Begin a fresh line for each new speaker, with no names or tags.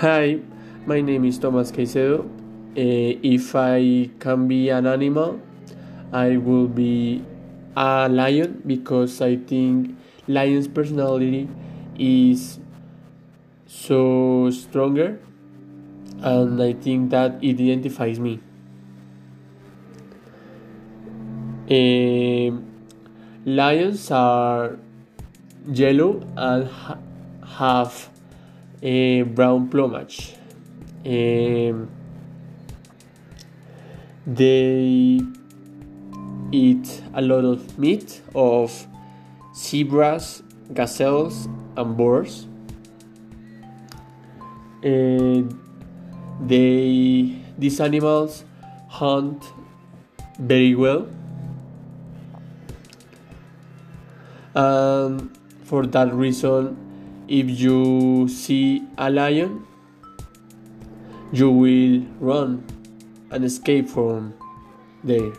Hi, my name is Thomas Caicedo. Uh, if I can be an animal, I will be a lion because I think lion's personality is so stronger and I think that it identifies me. Um, lions are yellow and ha have a brown plumage. Um, they eat a lot of meat of zebras, gazelles, and boars. And they these animals hunt very well. And for that reason, if you see a lion, you will run and escape from there.